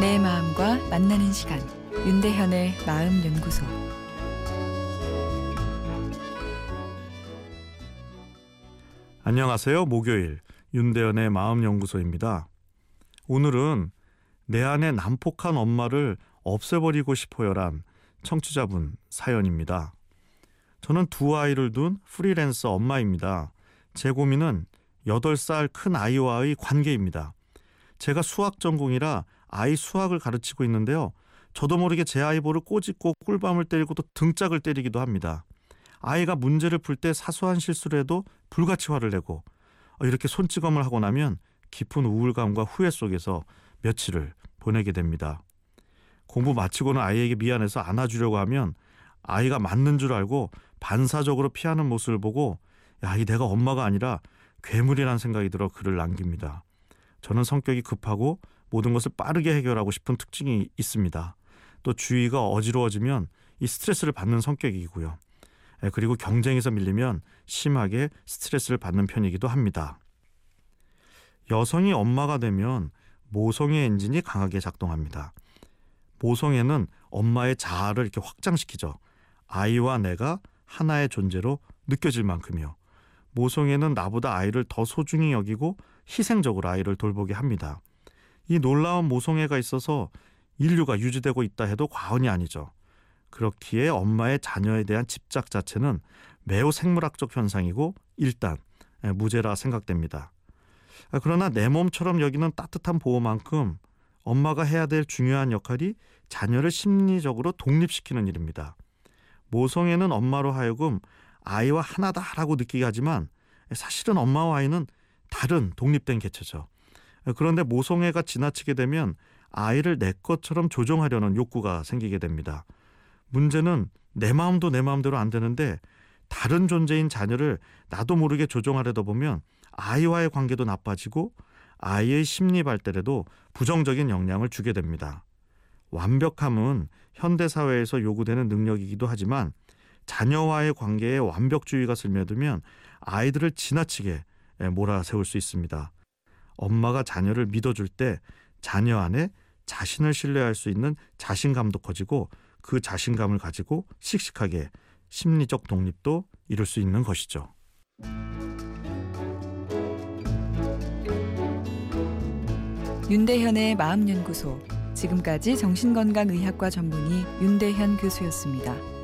마음과 만나는 시간 윤대현의 마음 연구소 안녕하세요. 목요일 윤대현의 마음 연구소입니다. 오늘은 내 안에 난폭한 엄마를 없애버리고 싶어요란 청취자분 사연입니다. 저는 두 아이를 둔 프리랜서 엄마입니다. 제 고민은 8살 큰 아이와의 관계입니다. 제가 수학 전공이라 아이 수학을 가르치고 있는데요. 저도 모르게 제 아이 볼을 꼬집고 꿀밤을 때리고 또 등짝을 때리기도 합니다. 아이가 문제를 풀 때 사소한 실수를 해도 불같이 화를 내고 어, 이렇게 손찌검을 하고 나면 깊은 우울감과 후회 속에서 며칠을 보내게 됩니다. 공부 마치고는 아이에게 미안해서 안아주려고 하면 아이가 맞는 줄 알고 반사적으로 피하는 모습을 보고 야, 이 내가 엄마가 아니라 괴물이란 생각이 들어 글을 남깁니다. 저는 성격이 급하고 모든 것을 빠르게 해결하고 싶은 특징이 있습니다. 또 주의가 어지러워지면 이 스트레스를 받는 성격이고요. 예, 그리고 경쟁에서 밀리면 심하게 스트레스를 받는 편이기도 합니다. 여성이 엄마가 되면 모성의 엔진이 강하게 작동합니다. 모성애는 엄마의 자아를 이렇게 확장시키죠. 아이와 내가 하나의 존재로 느껴질 만큼이요. 모성애는 나보다 아이를 더 소중히 여기고 희생적으로 아이를 돌보게 합니다. 이 놀라운 모성애가 있어서 인류가 유지되고 있다 해도 과언이 아니죠. 그렇기에 엄마의 자녀에 대한 집착 자체는 매우 생물학적 현상이고 일단 무죄라 생각됩니다. 그러나 내 몸처럼 여기는 따뜻한 보호만큼 엄마가 해야 될 중요한 역할이 자녀를 심리적으로 독립시키는 일입니다. 모성애는 엄마로 하여금 아이와 하나다라고 느끼게 하지만 사실은 엄마와 아이는 다른 독립된 개체죠. 그런데 모성애가 지나치게 되면 아이를 내 것처럼 조종하려는 욕구가 생기게 됩니다. 문제는 내 마음도 내 마음대로 안 되는데 다른 존재인 자녀를 나도 모르게 조종하려다 보면 아이와의 관계도 나빠지고 아이의 심리 발달에도 부정적인 영향을 주게 됩니다. 완벽함은 현대 사회에서 요구되는 능력이기도 하지만 자녀와의 관계에 완벽주의가 스며들면 아이들을 지나치게 몰아세울 수 있습니다. 엄마가 자녀를 믿어줄 때 자녀 안에 자신을 신뢰할 수 있는 자신감도 커지고 그 자신감을 가지고 씩씩하게 심리적 독립도 이룰 수 있는 것이죠. 윤대현의 마음연구소 지금까지 정신건강의학과 전문의 윤대현 교수였습니다.